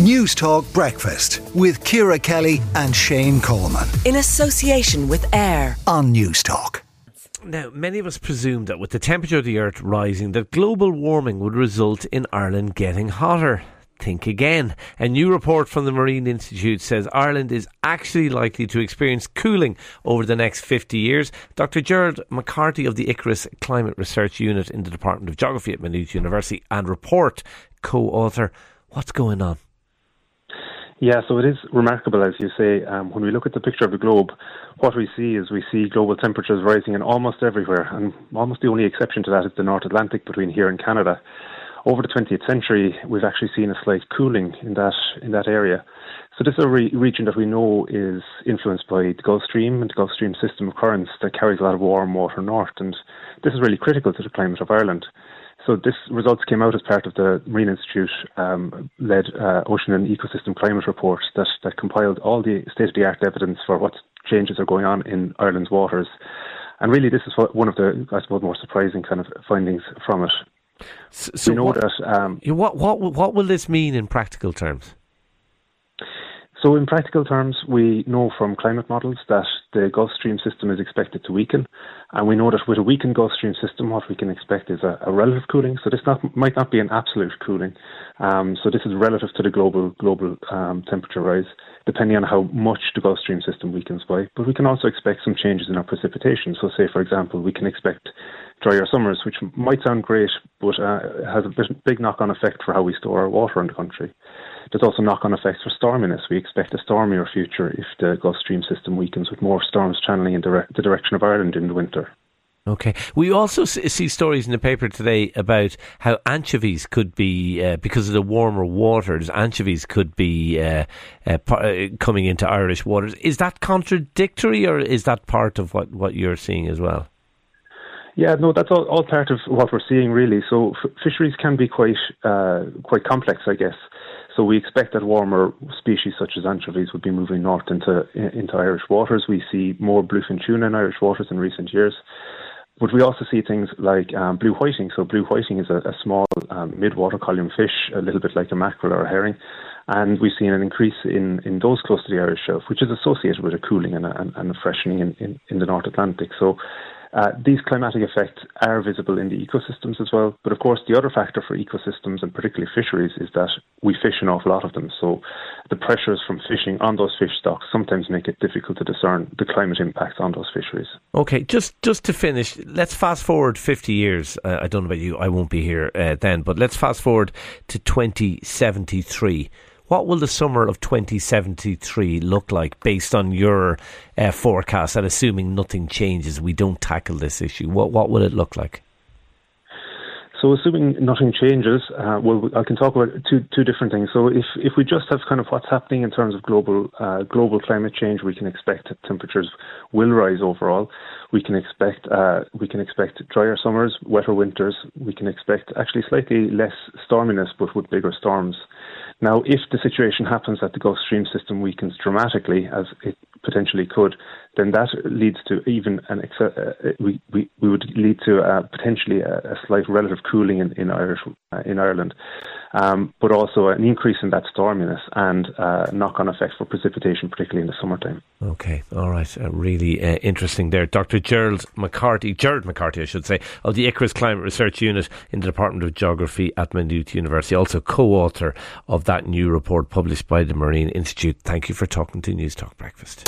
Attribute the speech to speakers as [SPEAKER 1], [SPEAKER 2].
[SPEAKER 1] News Talk Breakfast with Ciara Kelly and Shane Coleman.
[SPEAKER 2] In association with AIR
[SPEAKER 1] on News Talk.
[SPEAKER 3] Now, many of us presume that with the temperature of the Earth rising, that global warming would result in Ireland getting hotter. Think again. A new report from the Marine Institute says Ireland is actually likely to experience cooling over the next 50 years. Dr. Gerald McCarthy of the Icarus Climate Research Unit in the Department of Geography at Maynooth University and report co author. What's going on?
[SPEAKER 4] Yeah, so it is remarkable, as you say. Um, when we look at the picture of the globe, what we see is we see global temperatures rising in almost everywhere, and almost the only exception to that is the North Atlantic between here and Canada. Over the 20th century, we've actually seen a slight cooling in that in that area. So this is a re- region that we know is influenced by the Gulf Stream and the Gulf Stream system of currents that carries a lot of warm water north, and this is really critical to the climate of Ireland. So this results came out as part of the Marine Institute um, led uh, Ocean and Ecosystem Climate Report that, that compiled all the state of the art evidence for what changes are going on in Ireland's waters. And really, this is one of the, I suppose, more surprising kind of findings from it.
[SPEAKER 3] So, so
[SPEAKER 4] know
[SPEAKER 3] what,
[SPEAKER 4] that. Um,
[SPEAKER 3] what, what, what will this mean in practical terms?
[SPEAKER 4] So, in practical terms, we know from climate models that the Gulf Stream system is expected to weaken, and we know that with a weakened Gulf Stream system, what we can expect is a, a relative cooling. So, this not, might not be an absolute cooling. Um, so, this is relative to the global global um, temperature rise, depending on how much the Gulf Stream system weakens by. But we can also expect some changes in our precipitation. So, say for example, we can expect drier summers, which might sound great, but uh, has a big knock-on effect for how we store our water in the country. There's also knock-on effects for storminess. We expect a stormier future if the Gulf Stream system weakens, with more storms channeling in the direction of Ireland in the winter.
[SPEAKER 3] Okay. We also see stories in the paper today about how anchovies could be, uh, because of the warmer waters, anchovies could be uh, uh, uh, coming into Irish waters. Is that contradictory, or is that part of what, what you're seeing as well?
[SPEAKER 4] Yeah, no, that's all, all part of what we're seeing, really. So f- fisheries can be quite uh, quite complex, I guess. So we expect that warmer species such as anchovies would be moving north into into Irish waters. We see more bluefin tuna in Irish waters in recent years. But we also see things like um, blue whiting. So blue whiting is a, a small um, mid-water column fish, a little bit like a mackerel or a herring. And we've seen an increase in, in those close to the Irish shelf, which is associated with a cooling and a, and a freshening in, in, in the North Atlantic. So uh, these climatic effects are visible in the ecosystems as well. But of course, the other factor for ecosystems and particularly fisheries is that we fish an awful lot of them. So the pressures from fishing on those fish stocks sometimes make it difficult to discern the climate impacts on those fisheries.
[SPEAKER 3] Okay, just just to finish, let's fast forward 50 years. Uh, I don't know about you, I won't be here uh, then, but let's fast forward to 2073. What will the summer of 2073 look like based on your uh, forecast and assuming nothing changes, we don't tackle this issue? What, what will it look like?
[SPEAKER 4] So, assuming nothing changes, uh, well, I can talk about two two different things. So, if if we just have kind of what's happening in terms of global uh, global climate change, we can expect that temperatures will rise overall. We can expect uh, we can expect drier summers, wetter winters. We can expect actually slightly less storminess, but with bigger storms. Now, if the situation happens that the Gulf Stream system weakens dramatically, as it potentially could, then that leads to even an ex- uh, we, we we would lead to uh, potentially a, a, slight relative cooling in in Irish uh, in Ireland, um, but also an increase in that storminess and uh, knock-on effects for precipitation, particularly in the summertime.
[SPEAKER 3] Okay, all right, uh, really uh, interesting there, Dr. Gerald McCarthy, Gerard McCarthy, I should say, of the ICARUS Climate Research Unit in the Department of Geography at Maynooth University, also co-author of that new report published by the Marine Institute. Thank you for talking to News Talk Breakfast.